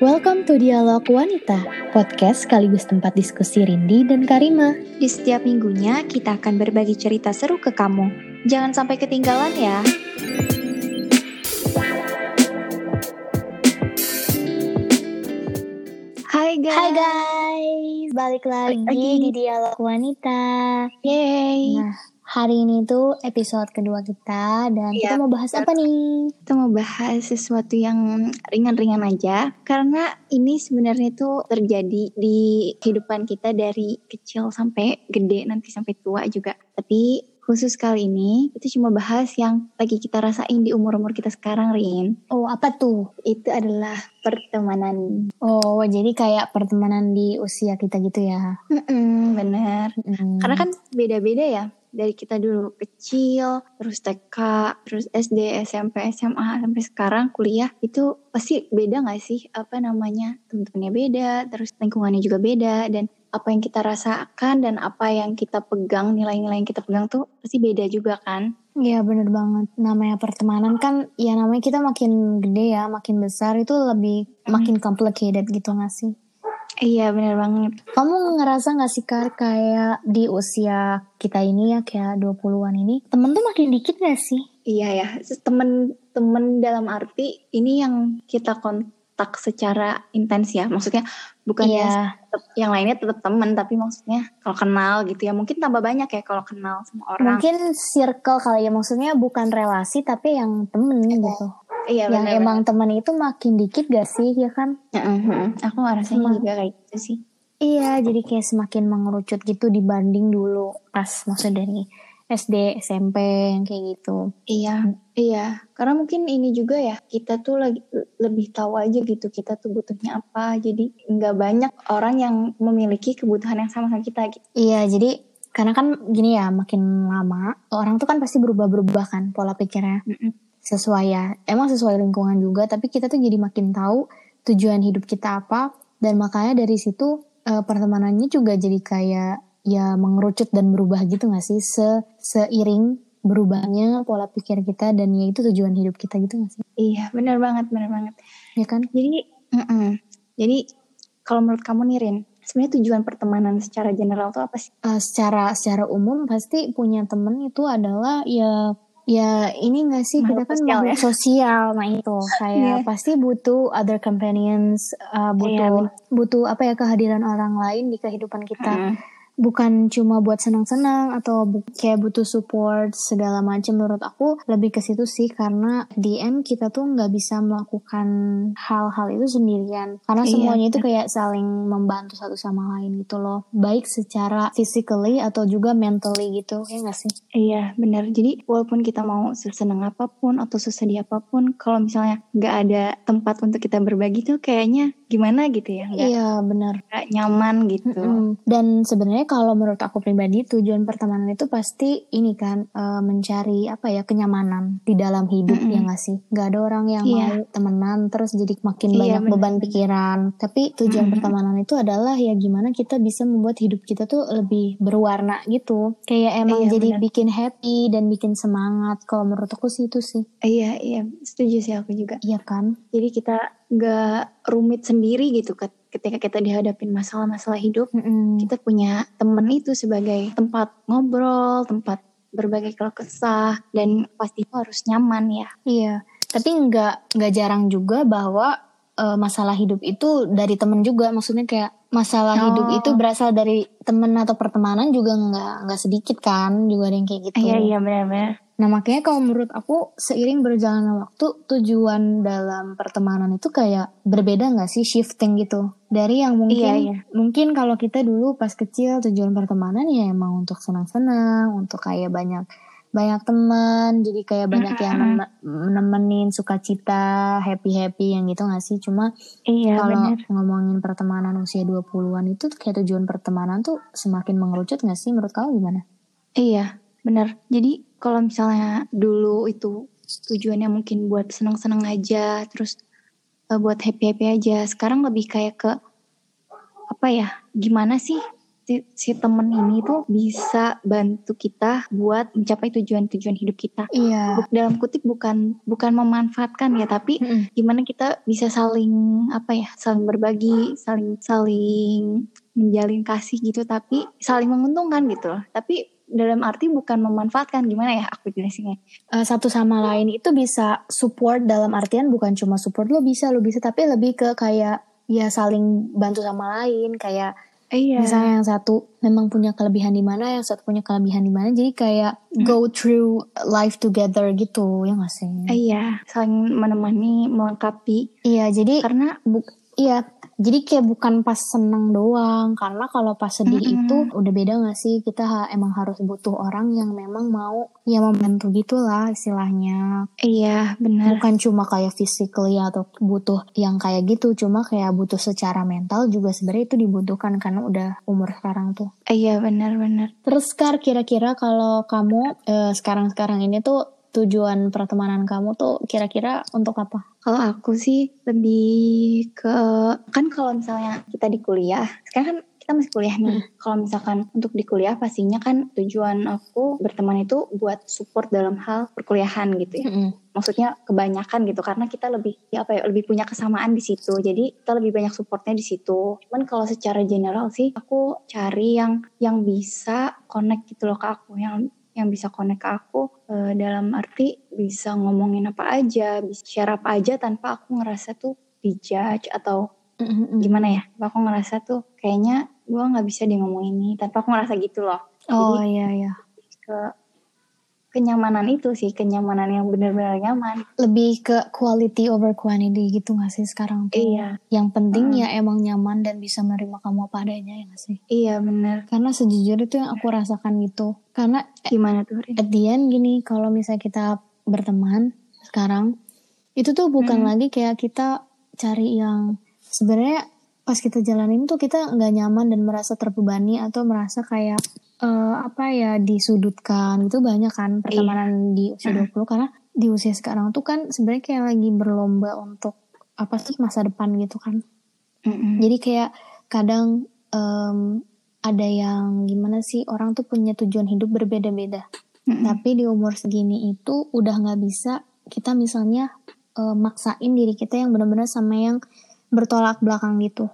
Welcome to Dialog Wanita, podcast sekaligus tempat diskusi Rindi dan Karima. Di setiap minggunya, kita akan berbagi cerita seru ke kamu. Jangan sampai ketinggalan ya. Hai guys. Hai guys, balik lagi, lagi. di Dialog Wanita. Yeay. Nah, hari ini tuh episode kedua kita dan kita Iya, mau bahas apa nih? Kita mau bahas sesuatu yang ringan-ringan aja. Karena ini sebenarnya tuh terjadi di kehidupan kita dari kecil sampai gede, nanti sampai tua juga. Tapi khusus kali ini, itu cuma bahas yang lagi kita rasain di umur-umur kita sekarang, Rin. Oh, apa tuh? Itu adalah pertemanan. Oh, jadi kayak pertemanan di usia kita gitu ya. Mm-mm, bener. Mm. Karena kan beda-beda ya. Dari kita dulu kecil, terus TK, terus SD, SMP, SMA, sampai sekarang kuliah. Itu pasti beda gak sih? Apa namanya? Temen-temennya beda, terus lingkungannya juga beda. Dan apa yang kita rasakan dan apa yang kita pegang, nilai-nilai yang kita pegang tuh pasti beda juga kan? Iya bener banget. Namanya pertemanan kan, ya namanya kita makin gede ya, makin besar itu lebih makin complicated gitu gak sih? Iya bener banget. Kamu ngerasa gak sih Kar kayak di usia kita ini ya kayak 20-an ini temen tuh makin dikit gak sih? Iya ya, temen-temen dalam arti ini yang kita kontak secara intens ya. Maksudnya bukan ya Iya. yang lainnya tetap temen, tapi maksudnya kalau kenal gitu ya mungkin tambah banyak ya kalau kenal sama orang. Mungkin circle kali ya maksudnya bukan relasi tapi yang temen gitu. Iya yang benar. emang temen itu makin dikit gak sih ya kan? Aku ngerasanya Emang. juga kayak gitu sih. Iya jadi kayak semakin mengerucut gitu dibanding dulu pas maksudnya dari SD, SMP yang kayak gitu. Iya, iya. Karena mungkin ini juga ya, kita tuh lagi lebih tahu aja gitu kita tuh butuhnya apa. Jadi nggak banyak orang yang memiliki kebutuhan yang sama sama kita gitu. Iya, jadi karena kan gini ya, makin lama orang tuh kan pasti berubah-berubah kan pola pikirnya. Mm-mm. Sesuai ya, emang sesuai lingkungan juga, tapi kita tuh jadi makin tahu tujuan hidup kita apa dan makanya dari situ eh, pertemanannya juga jadi kayak ya mengerucut dan berubah gitu gak sih se seiring berubahnya pola pikir kita dan ya itu tujuan hidup kita gitu gak sih? Iya, benar banget, benar banget. Ya kan? Jadi, mm-mm. jadi kalau menurut kamu nih Rin, sebenarnya tujuan pertemanan secara general tuh apa sih? Eh, secara secara umum pasti punya temen itu adalah ya ya ini gak sih kita kan sosial makhluk ya. sosial nah itu kayak Iya. pasti butuh other companions uh, butuh Iya, bener. butuh apa ya kehadiran orang lain di kehidupan kita Mm. Bukan cuma buat senang-senang atau bu- kayak butuh support segala macam menurut aku lebih ke situ sih. Karena end kita tuh nggak bisa melakukan hal-hal itu sendirian. Karena Iya, semuanya itu kayak saling membantu satu sama lain gitu loh. Baik secara physically atau juga mentally gitu ya nggak sih? Iya, benar. Jadi walaupun kita mau sesenang apa pun atau sesedih apa pun, kalau misalnya nggak ada tempat untuk kita berbagi tuh kayaknya gimana gitu ya, nggak iya benar. nggak nyaman gitu. Mm-mm. Dan sebenarnya kalau menurut aku pribadi tujuan pertemanan itu pasti ini kan eh, mencari apa ya kenyamanan di dalam hidup Mm-mm. ya nggak sih? Gak ada orang yang Iya. mau temenan terus jadi makin Iya, banyak benar. beban pikiran. Tapi tujuan Mm-mm. pertemanan itu adalah ya gimana kita bisa membuat hidup kita tuh lebih berwarna gitu. Kayak emang Iya, jadi benar. bikin happy dan bikin semangat. Kalau menurut aku sih itu sih. Iya, iya, setuju sih aku juga. Iya kan? Jadi kita nggak rumit sendiri gitu ket- ketika kita dihadapin masalah-masalah hidup. Mm-mm. Kita punya temen itu sebagai tempat ngobrol, tempat berbagai keluh kesah, dan pasti itu harus nyaman ya. Iya, tapi nggak nggak jarang juga bahwa eh, masalah hidup itu dari temen juga. Maksudnya kayak masalah Oh. hidup itu berasal dari temen atau pertemanan juga nggak nggak sedikit kan, juga ada yang kayak gitu. Iya, iya, benar-benar. Nah makanya kalau menurut aku seiring berjalannya waktu tujuan dalam pertemanan itu kayak berbeda nggak sih shifting gitu? Dari yang mungkin Iya, iya. mungkin kalau kita dulu pas kecil tujuan pertemanan ya emang untuk senang-senang untuk kayak banyak banyak teman jadi kayak banyak yang nem- nemenin sukacita happy happy yang gitu nggak sih? Cuma Iya, kalau ngomongin pertemanan usia 20-an itu kayak tujuan pertemanan tuh semakin mengerucut nggak sih menurut kamu gimana? Iya, benar. Jadi kalau misalnya dulu itu tujuannya mungkin buat senang-senang aja, terus eh, buat happy-happy aja. Sekarang lebih kayak ke apa ya? Gimana sih si, si temen ini tuh bisa bantu kita buat mencapai tujuan-tujuan hidup kita. Iya. Dalam kutip bukan bukan memanfaatkan ya, tapi Mm-mm. gimana kita bisa saling apa ya, saling berbagi, saling saling menjalin kasih gitu, tapi saling menguntungkan gitu loh. Tapi dalam arti bukan memanfaatkan gimana ya aku jelasinnya. Eh, satu sama lain itu bisa support dalam artian bukan cuma support lo bisa lo bisa tapi lebih ke kayak ya saling bantu sama lain kayak Iya. misalnya yang satu memang punya kelebihan di mana yang satu punya kelebihan di mana jadi kayak go through life together gitu ya nggak sih Iya, saling menemani, melengkapi. iya jadi Karena bu iya jadi kayak bukan pas seneng doang karena kalau pas sedih Mm-mm. itu udah beda gak sih kita ha- emang harus butuh orang yang memang mau ya membantu gitulah istilahnya iya benar. bukan cuma kayak physically atau butuh yang kayak gitu cuma kayak butuh secara mental juga sebenarnya itu dibutuhkan karena udah umur sekarang tuh Iya benar-benar. terus Kar kira-kira kalau kamu eh, sekarang-sekarang ini tuh tujuan pertemanan kamu tuh kira-kira untuk apa? Kalau aku sih lebih ke kan kalau misalnya kita di kuliah, sekarang kan kita masih kuliah nih. Kalau misalkan untuk di kuliah pastinya kan tujuan aku berteman itu buat support dalam hal perkuliahan gitu ya. Mm-mm. Maksudnya kebanyakan gitu karena kita lebih ya apa ya lebih punya kesamaan di situ. Jadi kita lebih banyak supportnya di situ. Cuman kalau secara general sih aku cari yang yang bisa connect gitu loh ke aku, yang yang bisa connect ke aku eh, dalam arti bisa ngomongin apa aja, bisa share apa aja tanpa aku ngerasa tuh dijudge atau Mm-mm. gimana ya? Aku ngerasa tuh kayaknya gue nggak bisa dia ngomong ini tanpa aku ngerasa gitu loh. Oh Jadi iya iya. ke kenyamanan itu sih, kenyamanan yang benar-benar nyaman. Lebih ke quality over quantity gitu gak sih sekarang tuh? Iya, Yang penting Mm. ya emang nyaman dan bisa menerima kamu apa adanya ya gak sih? iya bener. Karena sejujurnya itu yang aku rasakan gitu. Karena Gimana tuh Rin? at the end gini, kalau misalnya kita berteman sekarang, itu tuh bukan Mm. lagi kayak kita cari yang sebenarnya pas kita jalanin tuh kita nggak nyaman dan merasa terbebani atau merasa kayak eh, apa ya disudutkan itu banyak kan pertemanan di usia 20 karena di usia sekarang tuh kan sebenarnya kayak lagi berlomba untuk apa sih masa depan gitu kan Mm-mm. jadi kayak kadang em, ada yang gimana sih orang tuh punya tujuan hidup berbeda-beda Mm-mm. tapi di umur segini itu udah nggak bisa kita misalnya eh, maksain diri kita yang benar-benar sama yang bertolak belakang gitu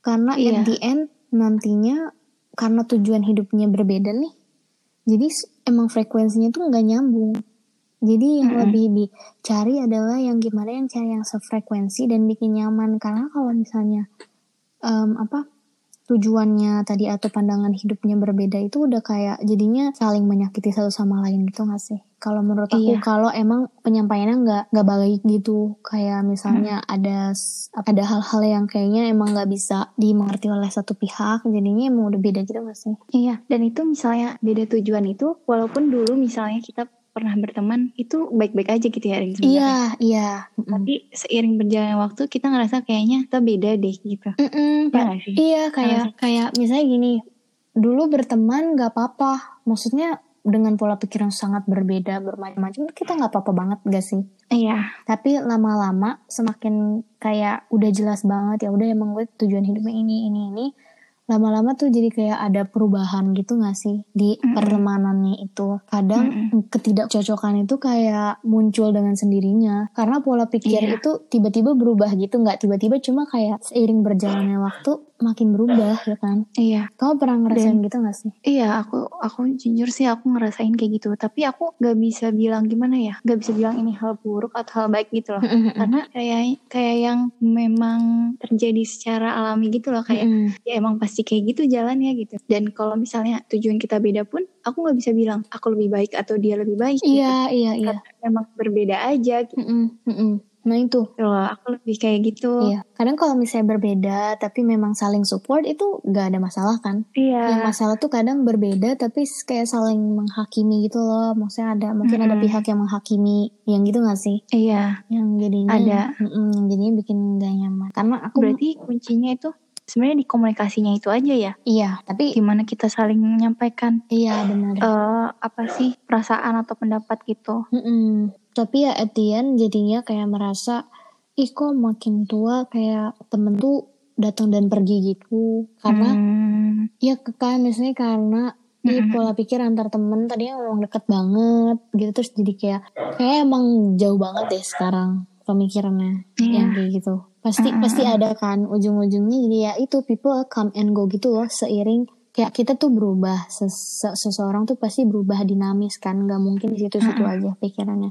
karena Iya. at the end nantinya karena tujuan hidupnya berbeda nih. Jadi emang frekuensinya tuh nggak nyambung. Jadi yang Mm-mm. lebih dicari adalah yang gimana yang cari yang sefrekuensi dan bikin nyaman. Karena kalau misalnya em, apa tujuannya tadi atau pandangan hidupnya berbeda itu udah kayak jadinya saling menyakiti satu sama lain gitu gak sih? Kalau menurut aku Iya. kalau emang penyampaiannya nggak nggak baik gitu, kayak misalnya ada s- ada hal-hal yang kayaknya emang nggak bisa dimengerti oleh satu pihak, jadinya emang udah beda gitu gak sih? Iya, dan itu misalnya beda tujuan itu, walaupun dulu misalnya kita pernah berteman, itu baik-baik aja gitu ya Rin sebenarnya. Iya, iya. Tapi seiring berjalannya waktu, kita ngerasa kayaknya kita beda deh gitu. Mm-mm, Ya Pak. nggak sih? Iya kayak kayak misalnya gini, dulu berteman nggak apa-apa, maksudnya dengan pola pikir yang sangat berbeda bermacam-macam kita nggak apa-apa banget gak sih? Iya, Tapi lama-lama semakin kayak udah jelas banget ya udah emang gue tujuan hidupnya ini ini ini lama-lama tuh jadi kayak ada perubahan gitu gak sih di Mm-mm. pertemanannya itu kadang ketidakcocokan itu kayak muncul dengan sendirinya karena pola pikir Iya. itu tiba-tiba berubah gitu nggak tiba-tiba cuma kayak seiring berjalannya waktu makin berubah ya kan iya. kamu pernah ngerasain gitu gak sih Iya, aku aku jujur sih aku ngerasain kayak gitu. Tapi aku gak bisa bilang gimana ya, gak bisa bilang ini hal buruk atau hal baik gitu loh. Karena kayak kayak yang memang terjadi secara alami gitu loh kayak ya emang pasti kayak gitu jalannya gitu. Dan kalau misalnya tujuan kita beda pun, aku nggak bisa bilang aku lebih baik atau dia lebih baik. gitu. iya iya iya Karena memang berbeda aja gitu. Nah itu loh. Aku lebih kayak gitu. Iya, kadang kalau misalnya berbeda tapi memang saling support itu gak ada masalah kan? Yang Iya. masalah tuh kadang berbeda tapi kayak saling menghakimi gitu loh. Maksudnya ada mungkin ada Mm-mm. pihak yang menghakimi yang gitu gak sih? Iya. Yang jadinya Ada. Mm-mm, yang jadinya bikin gak nyaman. Karena aku Berarti kuncinya itu sebenarnya di komunikasinya itu aja ya. iya, tapi Gimana kita saling menyampaikan iya benar. eh apa sih perasaan atau pendapat gitu. Mm-mm. Tapi ya at the end jadinya kayak merasa ih kok makin tua kayak temen tuh datang dan pergi gitu karena Hmm, ya kan misalnya karena di Mm-mm. pola pikir antar temen tadinya emang deket banget gitu terus jadi kayak kayak emang jauh banget deh sekarang pemikirannya Iya. yang kayak gitu pasti Mm-mm. pasti ada kan ujung-ujungnya jadi ya itu people come and go gitu loh seiring kayak kita tuh berubah Ses- seseorang tuh pasti berubah dinamis kan nggak mungkin di situ-situ Mm-mm. aja pikirannya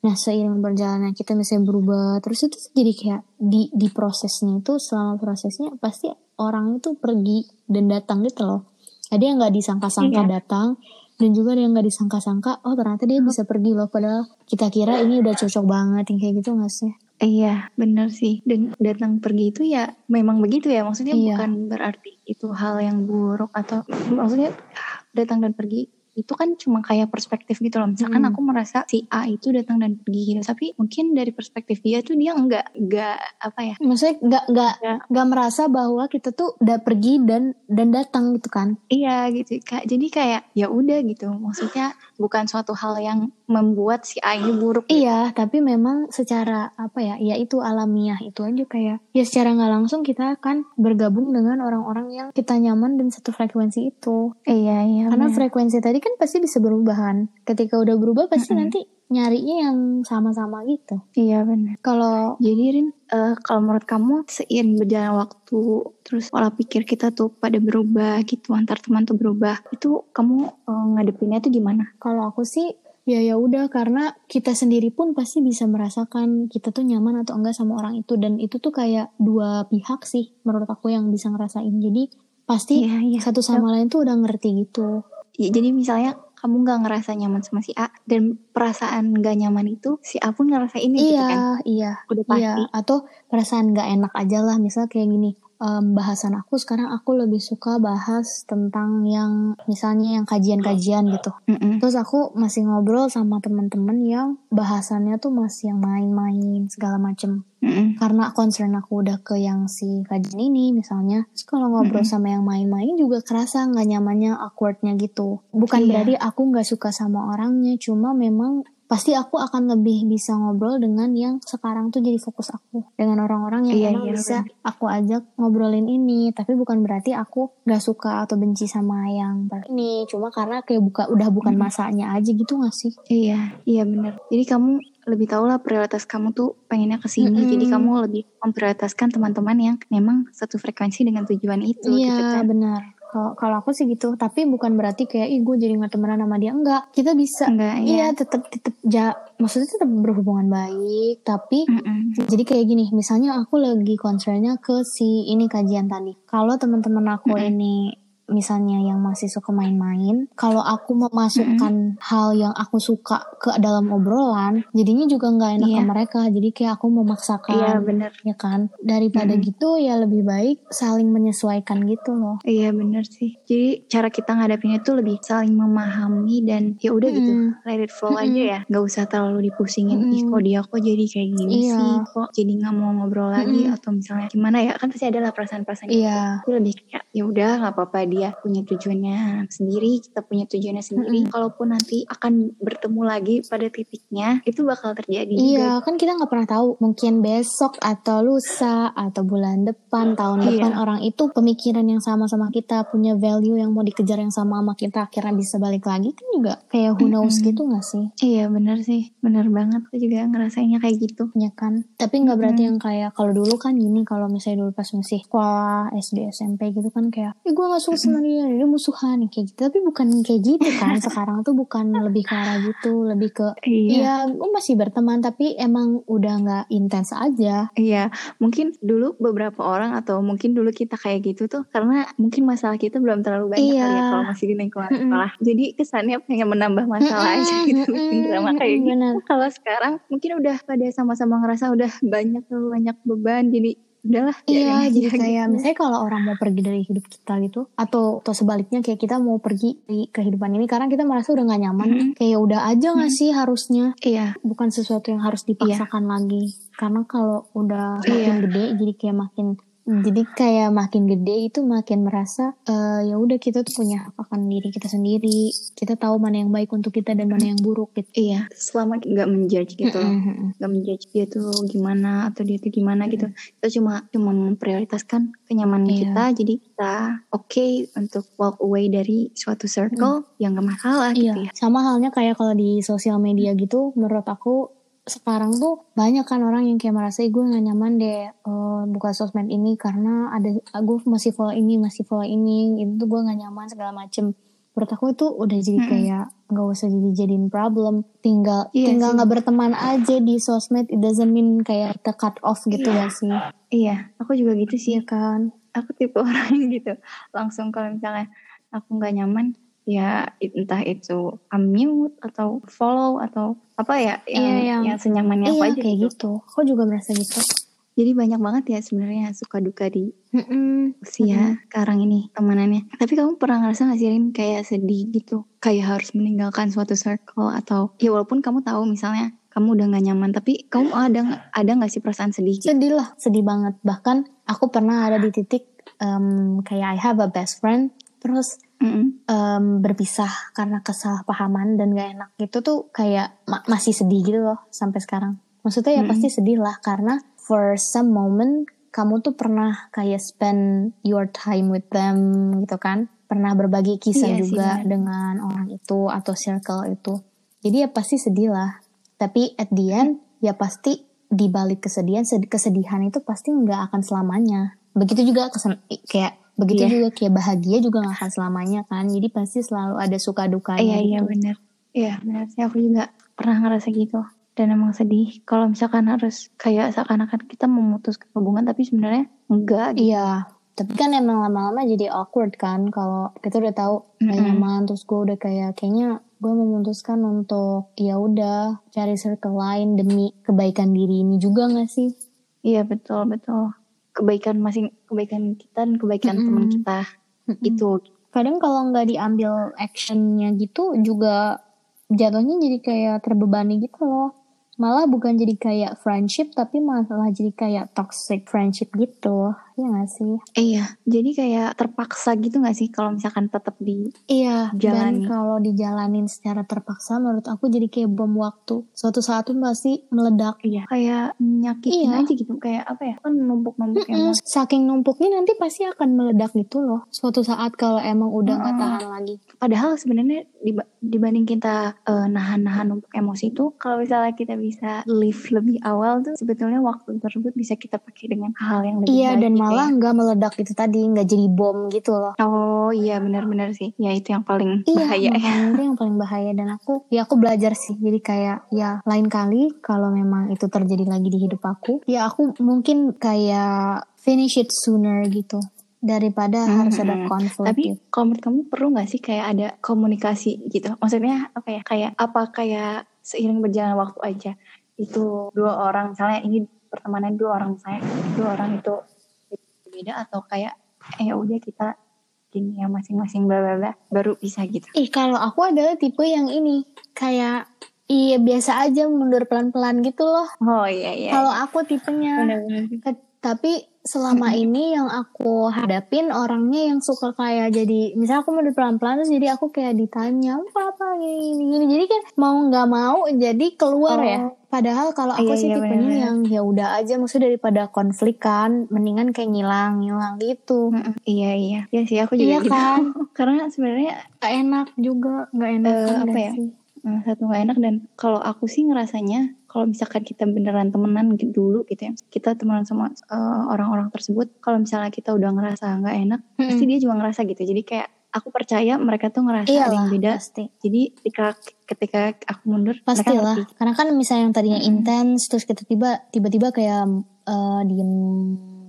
nah seiring berjalannya kita misalnya berubah terus itu jadi kayak di di prosesnya itu selama prosesnya pasti orang itu pergi dan datang gitu loh ada yang nggak disangka-sangka Iya. datang dan juga ada yang nggak disangka-sangka oh ternyata dia bisa pergi loh padahal kita kira ini udah cocok banget yang kayak gitu nggak sih Iya, benar sih. Dan datang pergi itu ya memang begitu ya. Maksudnya Iya. bukan berarti itu hal yang buruk atau maksudnya datang dan pergi itu kan cuma kayak perspektif gitu loh. Misalkan Hmm. aku merasa si A itu datang dan pergi gitu, tapi mungkin dari perspektif dia tuh dia enggak enggak apa ya? maksudnya nggak nggak Ya. nggak merasa bahwa kita tuh udah pergi dan dan datang gitu kan Iya gitu. Kak. Jadi kayak ya udah gitu. Maksudnya bukan suatu hal yang membuat si A ini buruk. gitu. Iya, tapi memang secara apa ya, ya itu alamiah itu aja kayak ya secara nggak langsung kita akan bergabung dengan orang-orang yang kita nyaman dan satu frekuensi itu. Iya, iya. Karena frekuensi tadi kan pasti bisa berubah kan. Ketika udah berubah pasti Mm-mm. nanti nyarinya yang sama-sama gitu. Iya benar. Kalau Jadi Rin, eh, kalau menurut kamu seiring berjalan waktu, terus pola pikir kita tuh pada berubah gitu, antar teman tuh berubah, itu kamu eh, ngadepinnya tuh gimana? kalau aku sih ya ya udah karena kita sendiri pun pasti bisa merasakan kita tuh nyaman atau enggak sama orang itu dan itu tuh kayak dua pihak sih menurut aku yang bisa ngerasain. Jadi pasti Iya, iya. satu sama lain tuh udah ngerti gitu. Ya, jadi misalnya kamu nggak ngerasa nyaman sama si A dan perasaan nggak nyaman itu si A pun ngerasain gitu iya, kan? iya, Udah pasti. iya. Atau perasaan nggak enak aja lah. Misal kayak gini, em, bahasan aku sekarang aku lebih suka bahas tentang yang misalnya yang kajian-kajian gitu. Mm-mm. Terus aku masih ngobrol sama teman-teman yang bahasannya tuh masih yang main-main segala macem. Mm-mm. Karena concern aku udah ke yang si kajian ini misalnya. Terus kalau ngobrol Mm-mm. sama yang main-main juga kerasa nggak nyamannya, awkwardnya gitu. Bukan Iya. berarti aku nggak suka sama orangnya, cuma memang pasti aku akan lebih bisa ngobrol dengan yang sekarang tuh jadi fokus aku dengan orang-orang yang Iya, emang iya, bisa aku ajak ngobrolin ini tapi bukan berarti aku nggak suka atau benci sama yang ini cuma karena kayak buka udah bukan masanya aja gitu gak sih Iya, iya benar. Jadi kamu lebih tahu lah prioritas kamu tuh pengennya ke sini. Mm-mm. Jadi kamu lebih memprioritaskan teman-teman yang memang satu frekuensi dengan tujuan itu gitu Iya kan. benar. Kalau aku sih gitu, tapi bukan berarti kayak ih gue jadi nggak temenan sama dia enggak. Kita bisa Enggak, iya iya. tetap tetap ja, maksudnya tetap berhubungan baik, tapi Mm-mm. jadi kayak gini, misalnya aku lagi concernnya ke si ini kajian tadi. Kalau teman-teman aku Mm-mm. ini misalnya yang masih suka main-main, kalau aku memasukkan hal yang aku suka ke dalam obrolan, jadinya juga nggak enak Iya. ke mereka. Jadi kayak aku memaksakan, Iya benar. ya kan? Daripada Mm-mm. gitu ya lebih baik saling menyesuaikan gitu loh. Iya benar sih. Jadi cara kita ngadepinnya tuh lebih saling memahami dan ya udah gitu, Mm-mm. let it flow Mm-mm. aja ya. Nggak usah terlalu dipusingin. Ih Mm-mm. kok dia kok jadi kayak gini Iya. sih? Kok jadi nggak mau ngobrol lagi Mm-mm. atau misalnya gimana ya? Kan pasti ada lah perasaan-perasaan. gitu. Iya. Aku lebih kayak ya udah nggak apa-apa dia punya tujuannya sendiri, kita punya tujuannya sendiri. Kalaupun nanti akan bertemu lagi pada titiknya, itu bakal terjadi juga. Iya, kan kita nggak pernah tahu. Mungkin besok atau lusa atau bulan depan, tahun Iya. depan orang itu pemikiran yang sama sama kita, punya value yang mau dikejar yang sama sama kita, akhirnya bisa balik lagi kan juga kayak who knows Mm-mm. gitu nggak sih? Iya bener sih, bener banget. Aku juga ngerasainnya kayak gitu. Ya kan. Tapi nggak berarti Mm-mm. yang kayak kalau dulu kan gini, kalau misalnya dulu pas masih sekolah SD SMP gitu kan kayak, eh gue gak suka sama dia, dia musuhan kayak gitu. Tapi bukan kayak gitu kan. Sekarang tuh bukan lebih ke arah gitu, lebih ke Iya. Iya, gue masih berteman tapi emang udah nggak intens aja. Iya, mungkin dulu beberapa orang atau mungkin dulu kita kayak gitu tuh karena mungkin masalah kita belum terlalu banyak Iya. kali ya kalau masih di lingkungan Mm-mm. sekolah. Jadi kesannya pengen menambah masalah aja gitu, mm-mm, bikin drama kayak gitu. Kalau sekarang mungkin udah pada sama-sama ngerasa udah banyak terlalu banyak beban, jadi udahlah. Iya, jadi aja kayak gitu. misalnya kalau orang mau pergi dari hidup kita gitu, atau atau sebaliknya kayak kita mau pergi dari kehidupan ini karena kita merasa udah gak nyaman, Mm-mm. kayak udah aja gak Mm-mm. sih harusnya, Iya, bukan sesuatu yang harus dipaksakan lagi. Karena kalau udah makin Iya. gede, jadi kayak makin Jadi kayak makin gede itu makin merasa eh, ya udah kita tuh punya hak akan diri kita sendiri. Kita tahu mana yang baik untuk kita dan mana yang buruk gitu. Iya, selama nggak menjudge gitu loh. Mm-mm. Nggak menjudge dia tuh gimana atau dia tuh gimana gitu. Kita cuma cuma memprioritaskan kenyamanan Iya. kita. Jadi kita oke untuk walk away dari suatu circle yang gak masalah gitu Iya, ya. sama halnya kayak kalau di sosial media gitu, menurut aku sekarang tuh banyak kan orang yang kayak merasa "Ih, gue gak nyaman deh eh, buka sosmed ini karena ada gue masih follow ini masih follow ini itu tuh gue gak nyaman segala macem menurut aku itu udah jadi Mm-mm. kayak nggak usah jadi jadiin problem tinggal Iya tinggal nggak berteman aja di sosmed it doesn't mean kayak kita cut off gitu Iya. gak sih Iya, aku juga gitu sih. Iya kan Aku tipe orang gitu. Langsung kalau misalnya aku nggak nyaman, ya entah itu unmute atau follow atau apa ya yang Iya, yang- yang senyamannya iya apa aja kayak gitu. gitu aku juga merasa gitu Jadi banyak banget ya sebenarnya suka duka di Mm-mm. usia sekarang ini temanannya. Tapi kamu pernah ngerasa gak sih Rin kayak sedih gitu? Kayak harus meninggalkan suatu circle atau ya walaupun kamu tahu misalnya kamu udah gak nyaman tapi kamu ada nggak- ada nggak sih perasaan sedih gitu? sedih lah sedih banget bahkan aku pernah ada di titik em, kayak I have a best friend terus Mm-mm. em, berpisah karena kesalahpahaman dan gak enak itu tuh kayak ma- masih sedih gitu loh sampai sekarang maksudnya ya Mm-mm. pasti sedih lah karena for some moment kamu tuh pernah kayak spend your time with them gitu kan pernah berbagi kisah Iya sih, juga benar. dengan orang itu atau circle itu jadi ya pasti sedih lah tapi at the end ya pasti di balik kesedihan sed- kesedihan itu pasti nggak akan selamanya begitu juga kesen kayak begitu Iya. juga kayak bahagia juga nggak akan selamanya kan jadi pasti selalu ada suka dukanya Iya iya gitu. benar. Iya benar sih aku juga pernah ngerasa gitu. Dan emang sedih kalau misalkan harus kayak seakan-akan kita memutuskan hubungan tapi sebenarnya enggak gitu. Iya, tapi kan emang lama-lama jadi awkward kan kalau kita udah tahu gak Mm-mm. nyaman terus gue udah kayak kayaknya gue memutuskan untuk ya udah cari circle lain demi kebaikan diri ini juga gak sih? Iya betul betul. Kebaikan masing kebaikan kita dan kebaikan Mm-mm. teman kita Mm-mm. itu. Kadang kalau nggak diambil actionnya gitu juga jatuhnya jadi kayak terbebani gitu loh. Malah bukan jadi kayak friendship tapi malah jadi kayak toxic friendship gitu. Iya gak sih? Iya, jadi kayak terpaksa gitu gak sih kalau misalkan tetap di Iya, dan Jalani. kalau dijalanin secara terpaksa menurut aku jadi kayak bom waktu. Suatu saat tuh pasti meledak. iya kayak nyakitin Iya. aja gitu kayak apa ya kan numpuk-numpuk Mm-mm, emosi. Saking numpuknya nanti pasti akan meledak gitu loh. Suatu saat kalau emang udah nggak Mm-mm. tahan lagi. Padahal sebenarnya diba- dibanding kita eh, nahan-nahan numpuk emosi itu, kalau misalnya kita bisa live lebih awal tuh sebetulnya waktu tersebut bisa kita pakai dengan hal yang lebih Iya baik dan gitu malah ya. nggak meledak itu tadi, nggak jadi bom gitu loh. Oh iya benar-benar sih. Ya itu yang paling Iya, bahaya ya. itu yang paling bahaya dan aku, ya aku belajar sih. Jadi kayak ya lain kali kalau memang itu terjadi lagi di hidup aku, ya aku mungkin kayak finish it sooner gitu daripada Hmm, harus ada hmm. konflik. Tapi gitu. kalau menurut kamu perlu nggak sih kayak ada komunikasi gitu? Maksudnya apa ya? Kayak apa kayak seiring berjalan waktu aja itu dua orang misalnya ini pertemanan dua orang saya dua orang itu beda atau kayak eh ya udah kita gini ya masing-masing bla bla bla baru bisa gitu. Ih kalau aku adalah tipe yang ini kayak iya biasa aja mundur pelan-pelan gitu loh. Oh iya iya. Kalau aku tipenya. benar-benar. Tapi selama ini yang aku hadapin orangnya yang suka kayak jadi misal aku mundur pelan-pelan terus jadi aku kayak ditanya apa apa gini gini, gini. jadi kan mau nggak mau jadi keluar Oh. ya padahal kalau aku Iya, sih iya, tipenya benar-benar. yang ya udah aja maksudnya daripada konflik kan mendingan kayak ngilang ngilang gitu Mm-mm. Iya iya. Iya sih aku juga Iya gitu. kan? Karena sebenarnya gak enak juga nggak enak Eh, apa ya? sih satu gak enak dan kalau aku sih ngerasanya kalau misalkan kita beneran temenan gitu dulu gitu ya kita temenan sama eh, orang-orang tersebut kalau misalnya kita udah ngerasa nggak enak pasti dia juga ngerasa gitu. Jadi kayak aku percaya mereka tuh ngerasa ada Iyalah yang beda. pasti. Jadi ketika ketika aku mundur pastilah karena kan misalnya yang tadinya Mm-mm. intens terus kita tiba tiba-tiba kayak eh, diem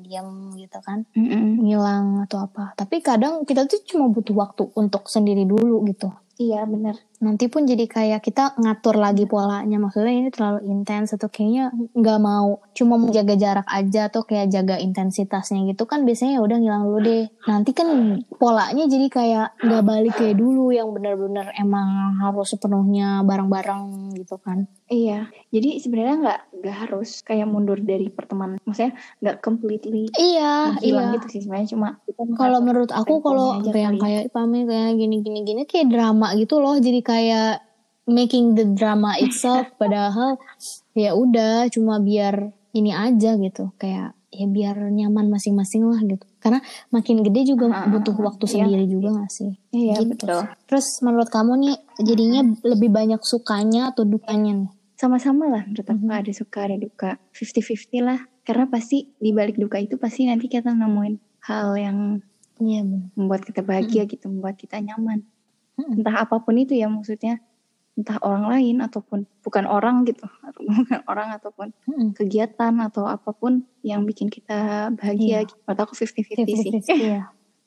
diem gitu kan. Mm-mm. ngilang atau apa. Tapi kadang kita tuh cuma butuh waktu untuk sendiri dulu gitu iya bener. Nanti pun jadi kayak kita ngatur lagi polanya. Maksudnya ini terlalu intens atau kayaknya nggak mau. Cuma mau jaga jarak aja atau kayak jaga intensitasnya gitu kan biasanya ya udah ngilang dulu deh. Nanti kan polanya jadi kayak nggak balik kayak dulu yang benar-benar emang harus sepenuhnya bareng-bareng gitu kan Iya, jadi sebenarnya nggak nggak harus kayak mundur dari pertemanan. Maksudnya nggak completely Iya, iya. gitu sih sebenarnya cuma Kalau menurut aku kalau yang ya. kayak pame kayak gini gini gini kayak drama gitu loh. Jadi kayak making the drama itself padahal ya udah cuma biar ini aja gitu. Kayak ya biar nyaman masing-masing lah gitu. Karena makin gede juga Ah, butuh waktu iya. sendiri juga gak sih? Iya gitu. betul. Terus menurut kamu nih jadinya lebih banyak sukanya atau dukanya nih? Sama-sama lah menurut aku Mhm. ada suka ada duka 50-50 lah. Karena pasti di balik duka itu pasti nanti kita nemuin hal yang Iya membuat kita bahagia gitu, membuat kita nyaman. Mm-mm. Entah apa pun itu ya maksudnya entah orang lain ataupun bukan orang gitu, bukan orang ataupun Mm-mm. kegiatan atau apa pun yang bikin kita bahagia. Iya. gitu. Menurut aku 50-50 sih. 50-50 ya.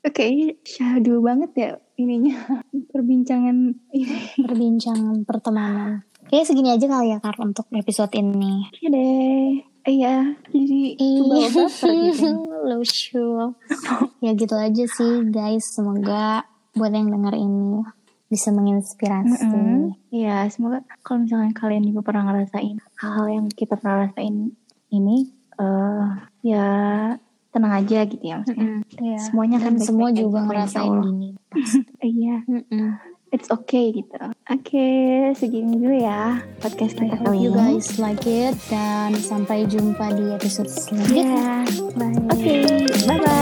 Oke, syahdu banget ya ininya perbincangan ini. Perbincangan pertemanan. Kayaknya segini aja kali ya Kar untuk episode ini. Oke deh. Iya, jadi kebawa baper gitu. Lucu. ya gitu aja sih guys. Semoga buat yang denger ini bisa menginspirasi. Iya, semoga kalau misalnya kalian juga pernah ngerasain hal-hal yang kita pernah rasain ini, eh ya tenang aja gitu ya maksudnya. Iya. Semuanya Dan akan semua juga ngerasain gini. Iya, Mm-mm. it's okay gitu. Oke, segini dulu ya podcast kita kali you ini. guys like it dan sampai jumpa di episode selanjutnya. Iya, bye.